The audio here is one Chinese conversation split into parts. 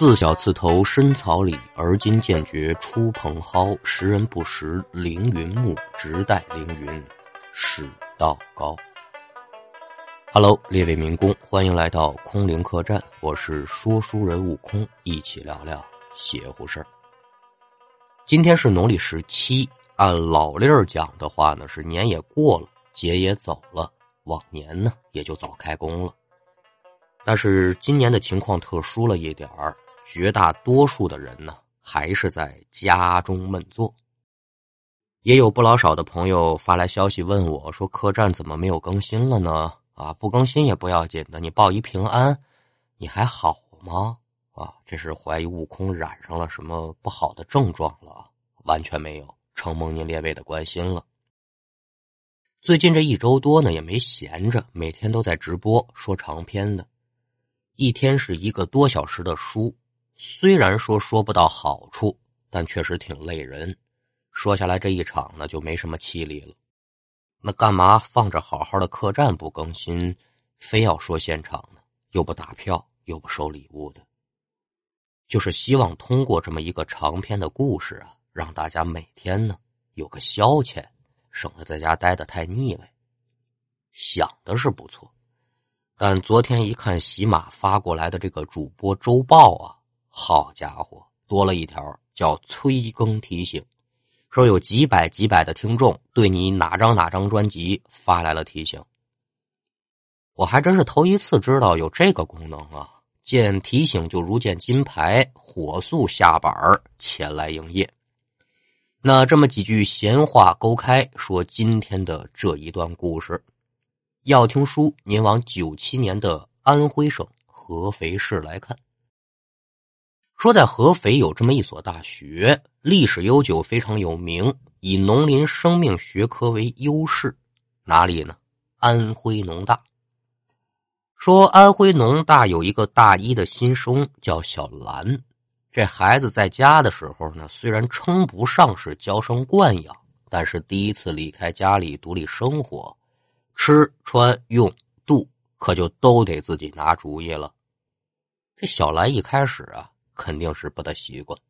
自小刺头深草里，而今渐觉出蓬蒿。时人不识凌云木，直待凌云始道高。Hello，列位民工，欢迎来到空灵客栈，我是说书人悟空，一起聊聊邪乎事儿。今天是农历十七，按老例儿讲的话呢，是年也过了，节也走了，往年呢也就早开工了。但是今年的情况特殊了一点儿。绝大多数的人呢，还是在家中闷坐。也有不老少的朋友发来消息问我说：“客栈怎么没有更新了呢？”啊，不更新也不要紧的，你报一平安，你还好吗？啊，这是怀疑悟空染上了什么不好的症状了？完全没有，承蒙您列位的关心了。最近这一周多呢，也没闲着，每天都在直播说长篇的，一天是一个多小时的书。虽然说说不到好处，但确实挺累人。说下来这一场呢，就没什么气力了。那干嘛放着好好的客栈不更新，非要说现场呢？又不打票，又不收礼物的，就是希望通过这么一个长篇的故事啊，让大家每天呢有个消遣，省得在家待的太腻歪。想的是不错，但昨天一看喜马发过来的这个主播周报啊。好家伙，多了一条叫催更提醒，说有几百几百的听众对你哪张哪张专辑发来了提醒。我还真是头一次知道有这个功能啊！见提醒就如见金牌，火速下板前来营业。那这么几句闲话勾开，说今天的这一段故事，要听书，您往九七年的安徽省合肥市来看。说在合肥有这么一所大学，历史悠久，非常有名，以农林生命学科为优势。哪里呢？安徽农大。说安徽农大有一个大一的新生叫小兰，这孩子在家的时候呢，虽然称不上是娇生惯养，但是第一次离开家里独立生活，吃穿用度可就都得自己拿主意了。这小兰一开始啊。肯定是不大习惯，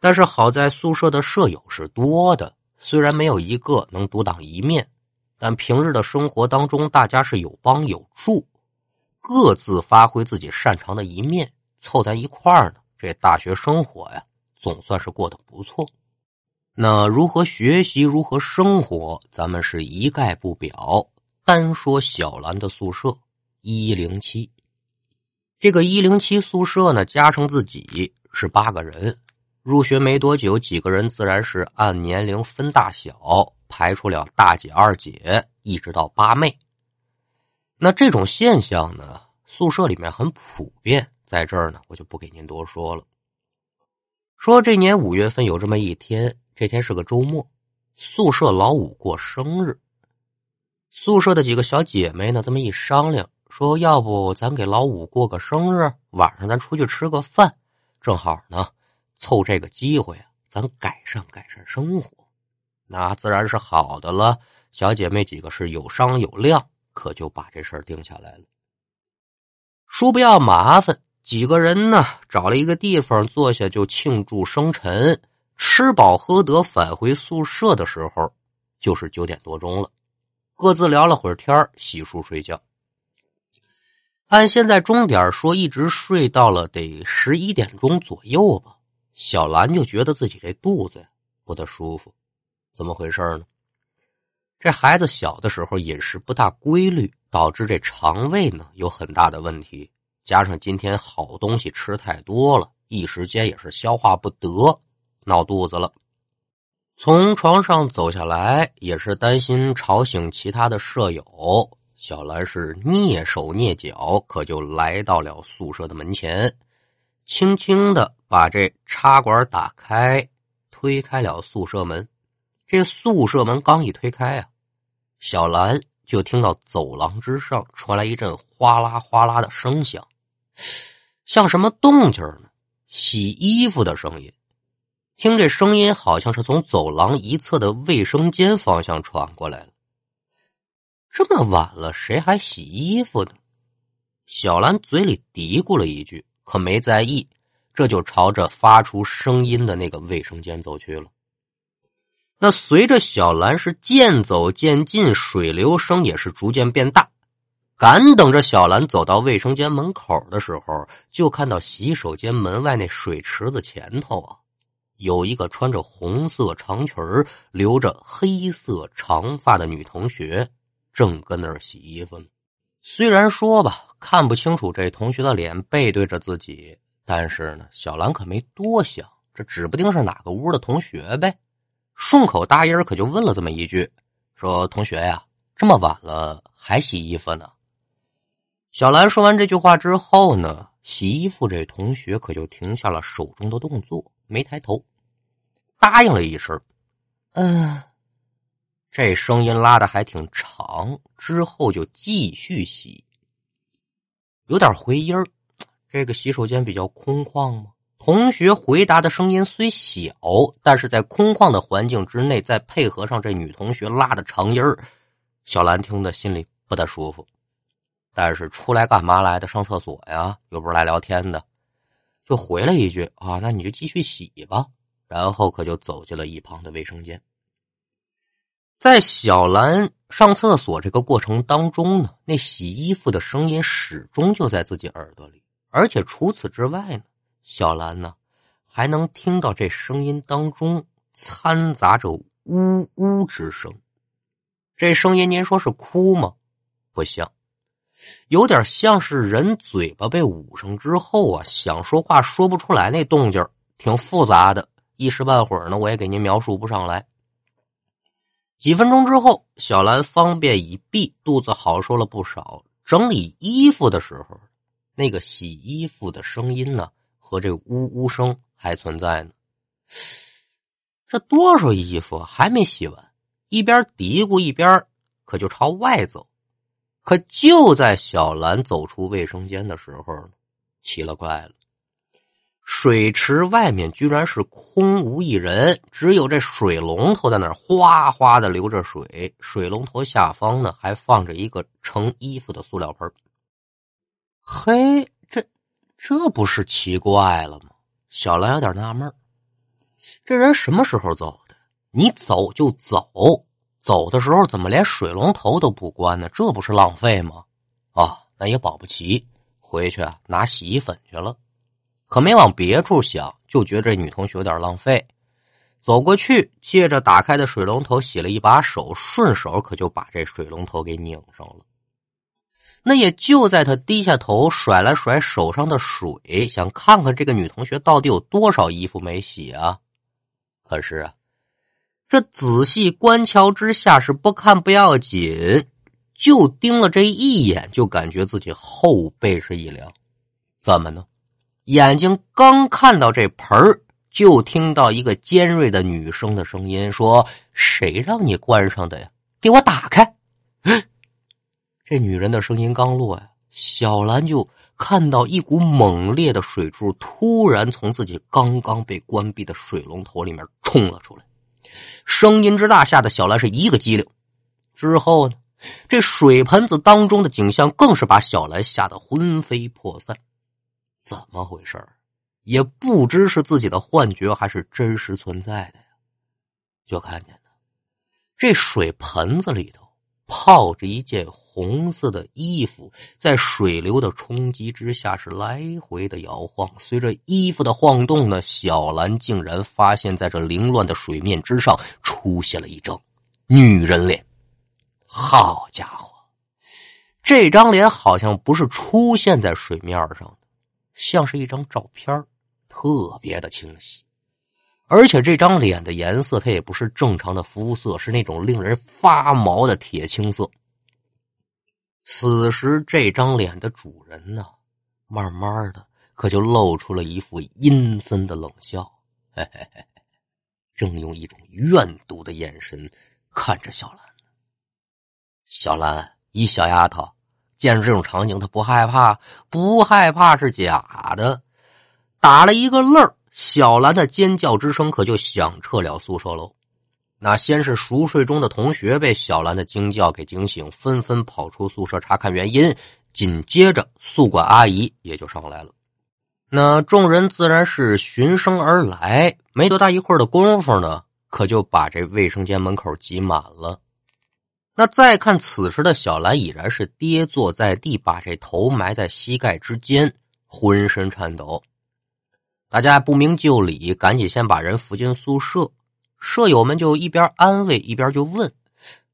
但是好在宿舍的舍友是多的，虽然没有一个能独当一面，但平日的生活当中，大家是有帮有助，各自发挥自己擅长的一面，凑在一块儿呢。这大学生活呀，总算是过得不错。那如何学习，如何生活，咱们是一概不表，单说小兰的宿舍一零七。这个一零七宿舍呢，加上自己是八个人。入学没多久，几个人自然是按年龄分大小排出了大姐、二姐，一直到八妹。那这种现象呢，宿舍里面很普遍，在这儿呢，我就不给您多说了。说这年五月份有这么一天，这天是个周末，宿舍老五过生日。宿舍的几个小姐妹呢，这么一商量。说要不咱给老五过个生日，晚上咱出去吃个饭，正好呢，凑这个机会啊，咱改善改善生活，那自然是好的了。小姐妹几个是有商有量，可就把这事儿定下来了。说不要麻烦，几个人呢找了一个地方坐下就庆祝生辰，吃饱喝得返回宿舍的时候，就是九点多钟了，各自聊了会儿天洗漱睡觉。按现在钟点说，一直睡到了得十一点钟左右吧。小兰就觉得自己这肚子不大舒服，怎么回事呢？这孩子小的时候饮食不大规律，导致这肠胃呢有很大的问题。加上今天好东西吃太多了，一时间也是消化不得，闹肚子了。从床上走下来，也是担心吵醒其他的舍友。小兰是蹑手蹑脚，可就来到了宿舍的门前，轻轻的把这插管打开，推开了宿舍门。这宿舍门刚一推开啊，小兰就听到走廊之上传来一阵哗啦哗啦的声响，像什么动静呢？洗衣服的声音。听这声音，好像是从走廊一侧的卫生间方向传过来了。这么晚了，谁还洗衣服呢？小兰嘴里嘀咕了一句，可没在意，这就朝着发出声音的那个卫生间走去了。那随着小兰是渐走渐近，水流声也是逐渐变大。赶等着小兰走到卫生间门口的时候，就看到洗手间门外那水池子前头啊，有一个穿着红色长裙留着黑色长发的女同学，正跟那儿洗衣服呢。虽然说吧，看不清楚这同学的脸背对着自己，但是呢，小兰可没多想，这指不定是哪个屋的同学呗。顺口答应可就问了这么一句：“说同学呀，这么晚了还洗衣服呢？”小兰说完这句话之后呢，洗衣服这同学可就停下了手中的动作，没抬头，答应了一声：“嗯。”这声音拉的还挺长，之后就继续洗，有点回音儿。这个洗手间比较空旷吗？同学回答的声音虽小，但是在空旷的环境之内，再配合上这女同学拉的长音儿，小兰听的心里不大舒服。但是出来干嘛来的？上厕所呀，又不是来聊天的，就回了一句：“啊，那你就继续洗吧。”然后可就走进了一旁的卫生间。在小兰上厕所这个过程当中呢，那洗衣服的声音始终就在自己耳朵里，而且除此之外呢。小兰呢，还能听到这声音当中掺杂着呜呜之声。这声音您说是哭吗？不像，有点像是人嘴巴被捂上之后啊，想说话说不出来那动静挺复杂的，一时半会儿呢，我也给您描述不上来。几分钟之后，小兰方便已毕，肚子好受了不少。整理衣服的时候，那个洗衣服的声音呢？和这呜呜声还存在呢，这多少衣服还没洗完，一边嘀咕一边可就朝外走。可就在小兰走出卫生间的时候，奇了怪了，水池外面居然是空无一人，只有这水龙头在那哗哗的流着水，水龙头下方呢还放着一个盛衣服的塑料盆。嘿。这这不是奇怪了吗？小兰有点纳闷这人什么时候走的？你走就走，走的时候怎么连水龙头都不关呢？这不是浪费吗？啊，那也保不齐回去啊拿洗衣粉去了。可没往别处想，就觉得这女同学有点浪费。走过去，借着打开的水龙头洗了一把手，顺手可就把这水龙头给拧上了。那也就在他低下头甩了甩手上的水，想看看这个女同学到底有多少衣服没洗啊。可是啊，这仔细观瞧之下是不看不要紧，就盯了这一眼，就感觉自己后背是一凉。怎么呢？眼睛刚看到这盆儿，就听到一个尖锐的女生的声音说：“谁让你关上的呀？给我打开！” 这女人的声音刚落呀，小兰就看到一股猛烈的水柱突然从自己刚刚被关闭的水龙头里面冲了出来，声音之大，吓得小兰是一个激灵。之后呢，这水盆子当中的景象更是把小兰吓得魂飞魄散。怎么回事也不知是自己的幻觉还是真实存在的呀？就看见呢，这水盆子里头。泡着一件红色的衣服，在水流的冲击之下是来回的摇晃。随着衣服的晃动呢，小兰竟然发现，在这凌乱的水面之上出现了一张女人脸。好家伙，这张脸好像不是出现在水面上的，像是一张照片，特别的清晰。而且这张脸的颜色，它也不是正常的肤色，是那种令人发毛的铁青色。此时，这张脸的主人呢，慢慢的可就露出了一副阴森的冷笑，嘿嘿嘿，正用一种怨毒的眼神看着小兰。小兰，一小丫头，见着这种场景，他不害怕，不害怕是假的，打了一个愣儿。小兰的尖叫之声可就响彻了宿舍楼。那先是熟睡中的同学被小兰的惊叫给惊醒，纷纷跑出宿舍查看原因。紧接着，宿管阿姨也就上来了。那众人自然是循声而来，没多大一会儿的功夫呢，可就把这卫生间门口挤满了。那再看此时的小兰，已然是跌坐在地，把这头埋在膝盖之间，浑身颤抖。大家不明就里，赶紧先把人扶进宿舍。舍友们就一边安慰，一边就问：“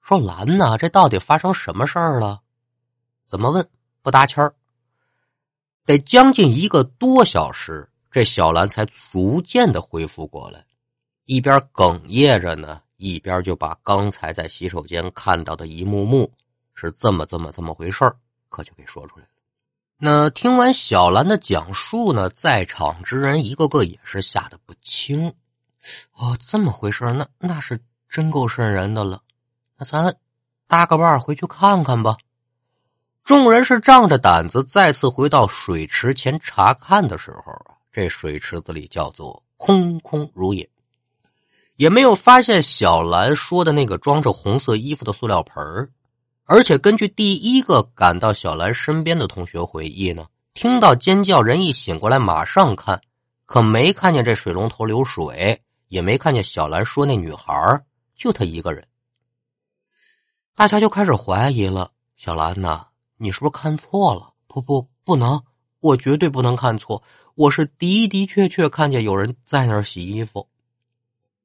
说兰呐，这到底发生什么事儿了？怎么问不搭腔儿？得将近一个多小时，这小兰才逐渐的恢复过来，一边哽咽着呢，一边就把刚才在洗手间看到的一幕幕是这么这么这么回事可就给说出来了。那听完小兰的讲述呢，在场之人一个个也是吓得不轻。哦，这么回事那那是真够瘆人的了。那咱搭个伴回去看看吧。众人是仗着胆子再次回到水池前查看的时候啊，这水池子里叫做空空如也，也没有发现小兰说的那个装着红色衣服的塑料盆儿。而且根据第一个赶到小兰身边的同学回忆呢，听到尖叫，人一醒过来马上看，可没看见这水龙头流水。也没看见小兰说那女孩，就她一个人。大家就开始怀疑了：小兰呐，你是不是看错了？不不，不能，我绝对不能看错，我是的的确确看见有人在那儿洗衣服。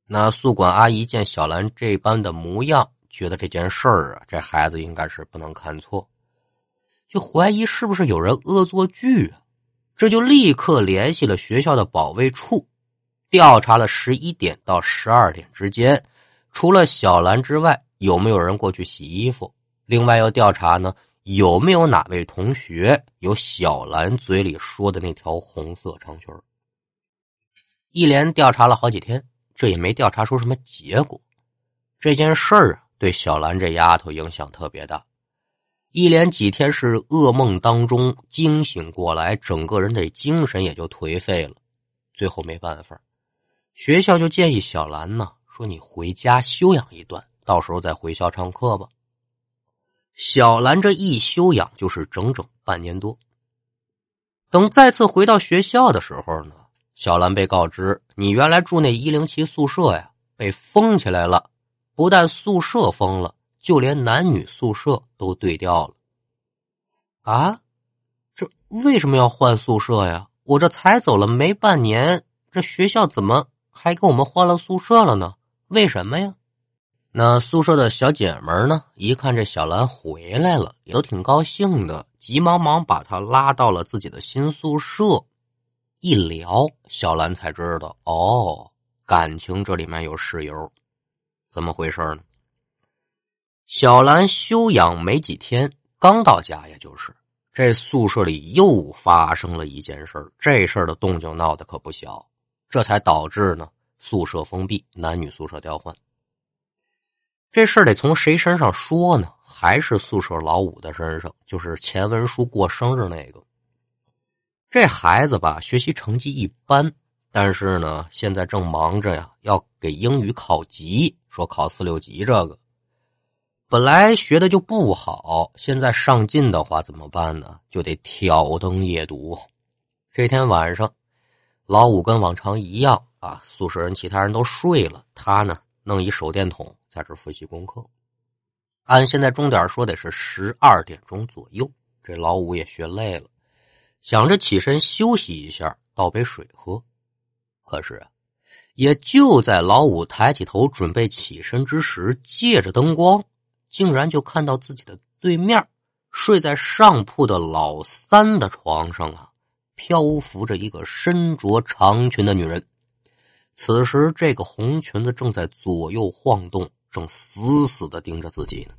那宿管阿姨见小兰这般的模样，觉得这件事儿啊，这孩子应该是不能看错，就怀疑是不是有人恶作剧啊？这就立刻联系了学校的保卫处。调查了十一点到十二点之间，除了小兰之外，有没有人过去洗衣服？另外要调查呢，有没有哪位同学有小兰嘴里说的那条红色长裙？一连调查了好几天，这也没调查出什么结果。这件事儿啊，对小兰这丫头影响特别大。一连几天是噩梦当中惊醒过来，整个人的精神也就颓废了。最后没办法。学校就建议小兰呢，说你回家休养一段，到时候再回校上课吧。小兰这一休养就是整整半年多。等再次回到学校的时候呢，小兰被告知，你原来住那一零七宿舍呀，被封起来了。不但宿舍封了，就连男女宿舍都对调了。啊，这为什么要换宿舍呀？我这才走了没半年，这学校怎么？还给我们换了宿舍了呢？为什么呀？那宿舍的小姐们呢？一看这小兰回来了，也都挺高兴的，急忙忙把她拉到了自己的新宿舍。一聊，小兰才知道，哦，感情这里面有事由，怎么回事呢？小兰休养没几天，刚到家，也就是这宿舍里又发生了一件事这事儿的动静闹得可不小。这才导致呢，宿舍封闭，男女宿舍调换。这事儿得从谁身上说呢？还是宿舍老五的身上，就是钱文书过生日那个。这孩子吧，学习成绩一般，但是呢，现在正忙着呀，要给英语考级，说考四六级。这个本来学的就不好，现在上进的话怎么办呢？就得挑灯夜读。这天晚上。老五跟往常一样啊，宿舍人其他人都睡了，他呢弄一手电筒在这复习功课。按现在钟点说得是十二点钟左右，这老五也学累了，想着起身休息一下，倒杯水喝。可是，也就在老五抬起头准备起身之时，借着灯光，竟然就看到自己的对面睡在上铺的老三的床上啊。漂浮着一个身着长裙的女人，此时这个红裙子正在左右晃动，正死死的盯着自己呢。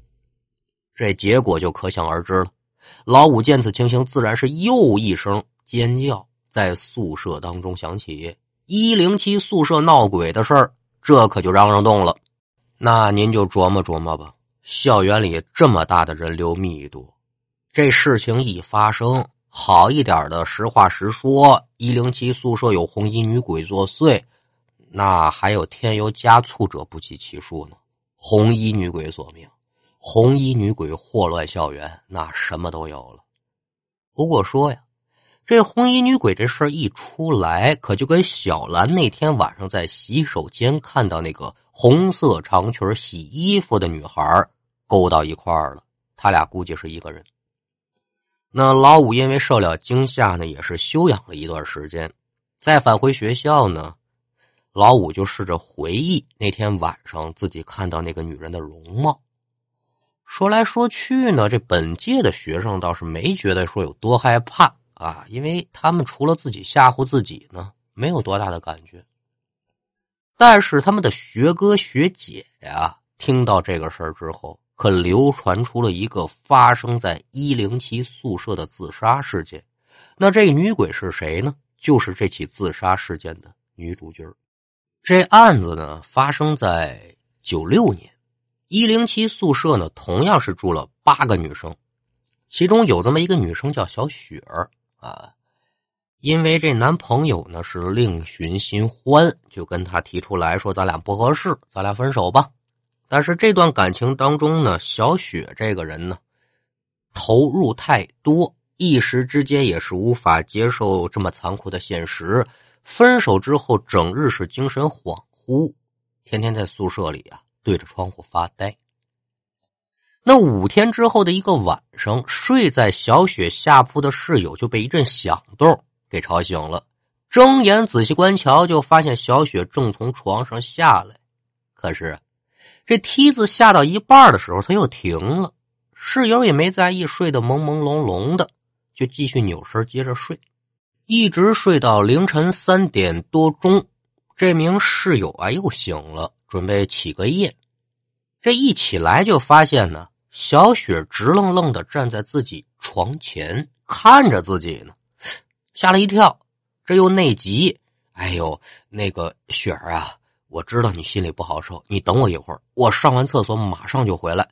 这结果就可想而知了。老五见此情形，自然是又一声尖叫，在宿舍当中响起。一零七宿舍闹鬼的事儿，这可就嚷嚷动了。那您就琢磨琢磨吧，校园里这么大的人流密度，这事情一发生。好一点的，实话实说，一零七宿舍有红衣女鬼作祟，那还有添油加醋者不计其数呢。红衣女鬼索命，红衣女鬼祸乱校园，那什么都有了。不过说呀，这红衣女鬼这事儿一出来，可就跟小兰那天晚上在洗手间看到那个红色长裙洗衣服的女孩勾到一块儿了。他俩估计是一个人。那老五因为受了惊吓呢，也是休养了一段时间。再返回学校呢，老五就试着回忆那天晚上自己看到那个女人的容貌。说来说去呢，这本届的学生倒是没觉得说有多害怕啊，因为他们除了自己吓唬自己呢，没有多大的感觉。但是他们的学哥学姐呀，听到这个事儿之后，可流传出了一个发生在一零七宿舍的自杀事件。那这女鬼是谁呢？就是这起自杀事件的女主角。这案子呢，发生在九六年。一零七宿舍呢，同样是住了八个女生，其中有这么一个女生叫小雪儿啊，因为这男朋友呢是另寻新欢，就跟她提出来说：“咱俩不合适，咱俩分手吧。”但是这段感情当中呢，小雪这个人呢，投入太多，一时之间也是无法接受这么残酷的现实。分手之后，整日是精神恍惚，天天在宿舍里啊。对着窗户发呆。那五天之后的一个晚上，睡在小雪下铺的室友就被一阵响动给吵醒了。睁眼仔细观瞧，就发现小雪正从床上下来。可是这梯子下到一半的时候，他又停了。室友也没在意，睡得朦朦胧胧的，就继续扭身接着睡，一直睡到凌晨三点多钟。这名室友啊又醒了。准备起个夜，这一起来就发现呢，小雪直愣愣的站在自己床前看着自己呢，吓了一跳，这又内急，哎呦，那个雪儿啊，我知道你心里不好受，你等我一会儿，我上完厕所马上就回来。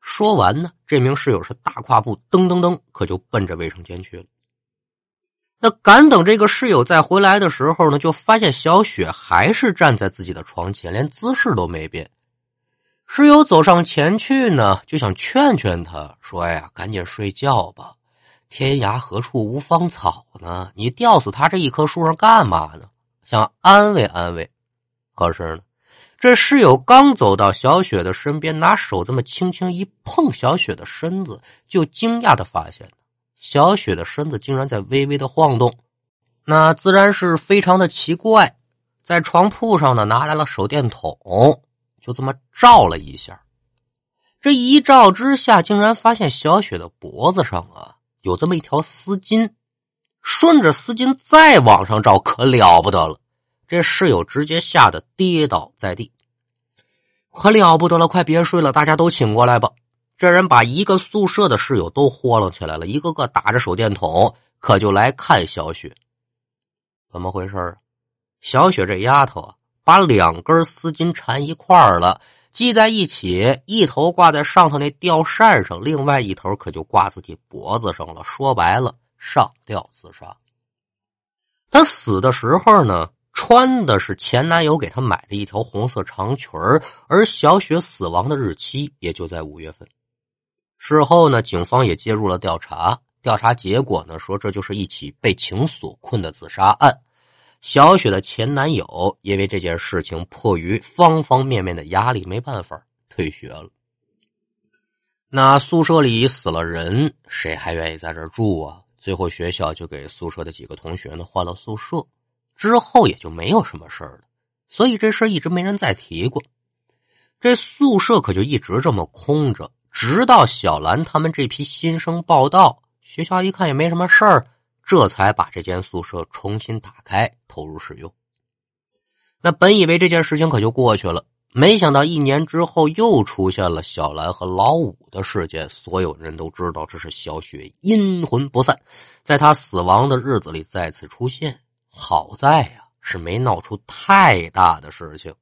说完呢，这名室友是大跨步噔噔噔，可就奔着卫生间去了。那赶等这个室友再回来的时候呢，就发现小雪还是站在自己的床前，连姿势都没变。室友走上前去呢，就想劝劝他，说：“呀，赶紧睡觉吧，天涯何处无芳草呢？你吊死他这一棵树上干嘛呢？”想安慰安慰。可是呢，这室友刚走到小雪的身边，拿手这么轻轻一碰小雪的身子，就惊讶的发现。小雪的身子竟然在微微的晃动，那自然是非常的奇怪。在床铺上呢，拿来了手电筒，就这么照了一下。这一照之下，竟然发现小雪的脖子上啊有这么一条丝巾。顺着丝巾再往上照，可了不得了。这室友直接吓得跌倒在地，可了不得了！快别睡了，大家都醒过来吧。这人把一个宿舍的室友都豁楞起来了，一个个打着手电筒，可就来看小雪。怎么回事啊？小雪这丫头啊，把两根丝巾缠一块儿了，系在一起，一头挂在上头那吊扇上，另外一头可就挂自己脖子上了。说白了，上吊自杀。她死的时候呢？穿的是前男友给她买的一条红色长裙而小雪死亡的日期也就在五月份。事后呢，警方也介入了调查。调查结果呢，说这就是一起被情所困的自杀案。小雪的前男友因为这件事情，迫于方方面面的压力，没办法退学了。那宿舍里死了人，谁还愿意在这住啊？最后学校就给宿舍的几个同学呢换了宿舍，之后也就没有什么事了。所以这事一直没人再提过。这宿舍可就一直这么空着。直到小兰他们这批新生报道，学校一看也没什么事儿，这才把这间宿舍重新打开，投入使用。那本以为这件事情可就过去了，没想到一年之后又出现了小兰和老五的事件。所有人都知道这是小雪阴魂不散，在她死亡的日子里再次出现。好在呀，是没闹出太大的事情。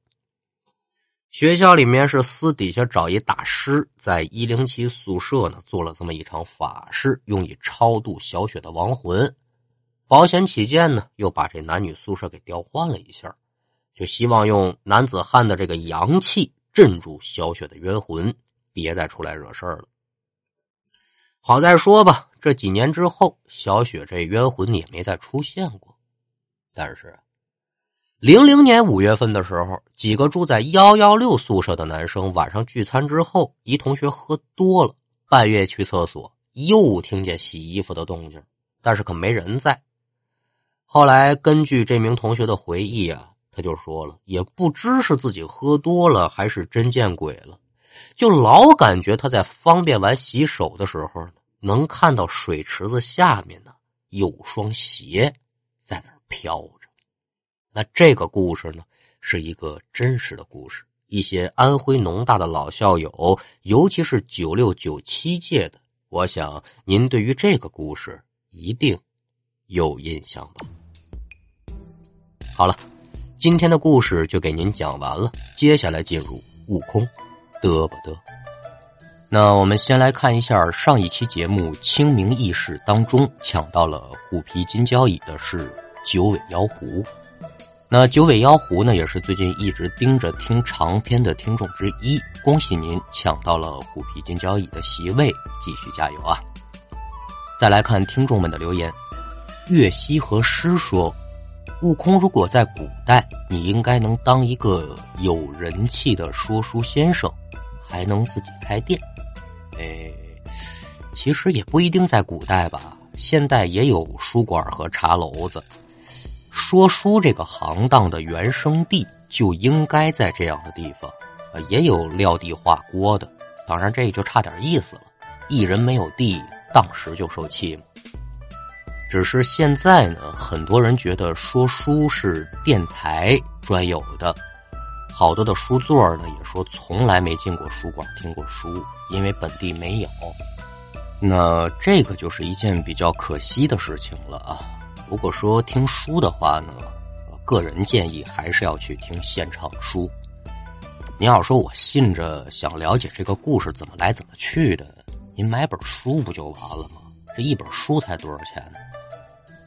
学校里面是私底下找一大师，在一零七宿舍呢做了这么一场法事，用以超度小雪的亡魂。保险起见呢，又把这男女宿舍给调换了一下，就希望用男子汉的这个阳气镇住小雪的冤魂，别再出来惹事儿了。好再说吧，这几年之后，小雪这冤魂也没再出现过。但是，零零年五月份的时候，几个住在幺幺六宿舍的男生晚上聚餐之后，一同学喝多了，半夜去厕所，又听见洗衣服的动静，但是可没人在。后来根据这名同学的回忆啊，他就说了，也不知是自己喝多了，还是真见鬼了。就老感觉他在方便完洗手的时候呢，能看到水池子下面呢有双鞋在那飘着。那这个故事呢是一个真实的故事，一些安徽农大的老校友，尤其是九六九七届的，我想您对于这个故事一定有印象吧。好了，今天的故事就给您讲完了，接下来进入悟空。得不得？那我们先来看一下上一期节目清明义士当中抢到了虎皮金交椅的是九尾妖狐。那九尾妖狐呢，也是最近一直盯着听长篇的听众之一。恭喜您抢到了虎皮金交椅的席位，继续加油啊！再来看听众们的留言，月西和诗说。悟空，如果在古代，你应该能当一个有人气的说书先生，还能自己开店。哎，其实也不一定在古代吧，现代也有书馆和茶楼子。说书这个行当的原生地就应该在这样的地方。啊，也有撂地画锅的，当然这也就差点意思了。一人没有地，当时就受气嘛。只是现在呢，很多人觉得说书是电台专有的，好多的书座呢也说从来没进过书馆听过书，因为本地没有。那这个就是一件比较可惜的事情了啊。如果说听书的话呢，个人建议还是要去听现场书。您要说我信着想了解这个故事怎么来怎么去的，您买本书不就完了吗？这一本书才多少钱呢？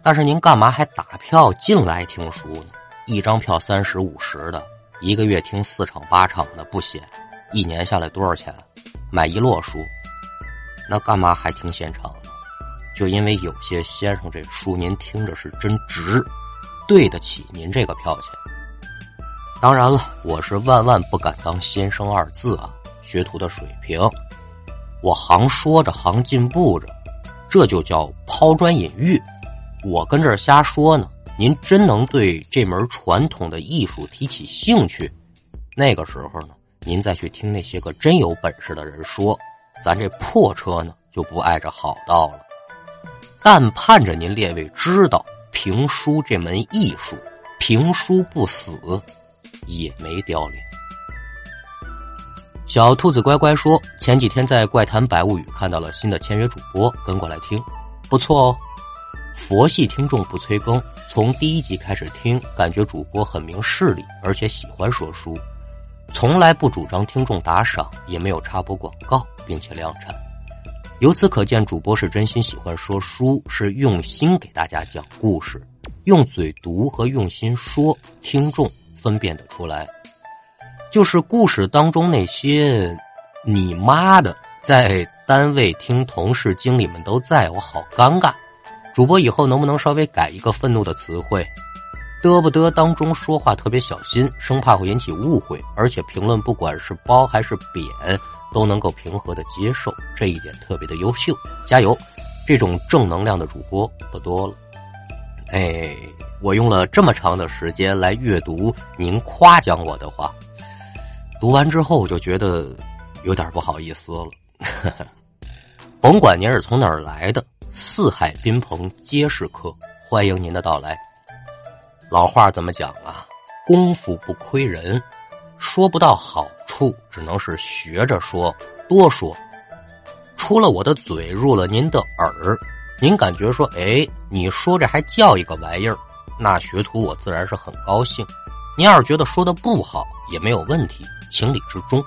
但是您干嘛还打票进来听书呢？一张票三十五十的，一个月听四场八场的不写，一年下来多少钱？买一摞书，那干嘛还听现场呢？就因为有些先生这书您听着是真值，对得起您这个票钱。当然了，我是万万不敢当先生二字啊，学徒的水平，我行说着行进步着，这就叫抛砖引玉。我跟这儿瞎说呢，您真能对这门传统的艺术提起兴趣，那个时候呢，您再去听那些个真有本事的人说，咱这破车呢就不碍着好道了。但盼着您列位知道，评书这门艺术，评书不死，也没凋零。小兔子乖乖说，前几天在《怪谈百物语》看到了新的签约主播，跟过来听，不错哦。佛系听众不催更，从第一集开始听，感觉主播很明事理，而且喜欢说书，从来不主张听众打赏，也没有插播广告，并且量产。由此可见，主播是真心喜欢说书，是用心给大家讲故事，用嘴读和用心说，听众分辨得出来。就是故事当中那些你妈的，在单位听同事、经理们都在，我好尴尬。主播以后能不能稍微改一个愤怒的词汇？嘚不嘚当中说话特别小心，生怕会引起误会，而且评论不管是褒还是贬，都能够平和的接受，这一点特别的优秀，加油！这种正能量的主播不多了。哎，我用了这么长的时间来阅读您夸奖我的话，读完之后我就觉得有点不好意思了。甭管您是从哪儿来的。四海宾朋皆是客，欢迎您的到来。老话怎么讲啊？功夫不亏人，说不到好处，只能是学着说，多说。出了我的嘴，入了您的耳，您感觉说，哎，你说这还叫一个玩意儿？那学徒我自然是很高兴。您要是觉得说的不好，也没有问题，情理之中。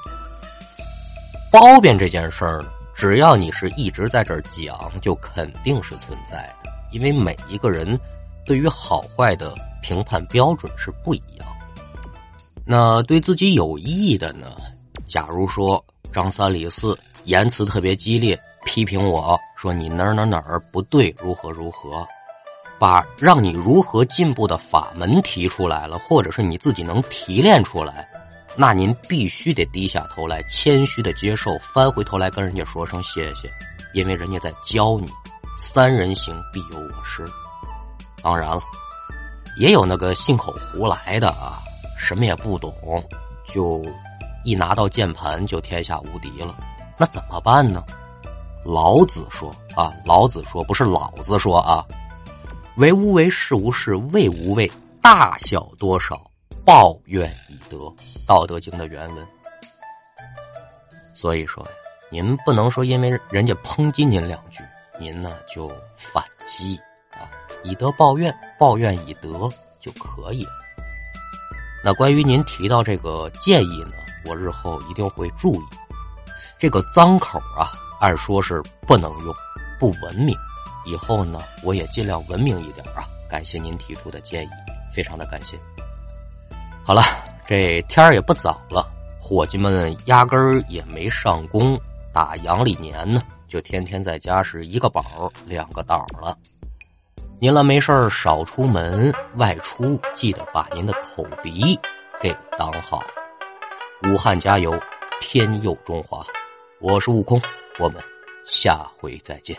包贬这件事儿呢？只要你是一直在这儿讲，就肯定是存在的，因为每一个人对于好坏的评判标准是不一样。那对自己有益的呢？假如说张三李四言辞特别激烈，批评我说你哪儿哪儿哪儿不对，如何如何，把让你如何进步的法门提出来了，或者是你自己能提炼出来，那您必须得低下头来，谦虚的接受，翻回头来跟人家说声谢谢，因为人家在教你，三人行必有我师。当然了，也有那个信口胡来的啊，什么也不懂，就一拿到键盘就天下无敌了。那怎么办呢？老子说啊，老子说不是老子说啊，为无为，是无事，为无为，大小多少，报怨以德。道德经的原文。所以说，您不能说因为人家抨击您两句，您呢就反击啊，以德报怨，报怨以德就可以了。那关于您提到这个建议呢，我日后一定会注意。这个脏口啊，按说是不能用，不文明。以后呢，我也尽量文明一点啊。感谢您提出的建议，非常的感谢。好了，这天儿也不早了，伙计们压根儿也没上工，打阳历年呢，就天天在家是一个宝两个倒了。您了没事少出门，外出记得把您的口鼻给挡好。武汉加油，天佑中华。我是悟空，我们下回再见。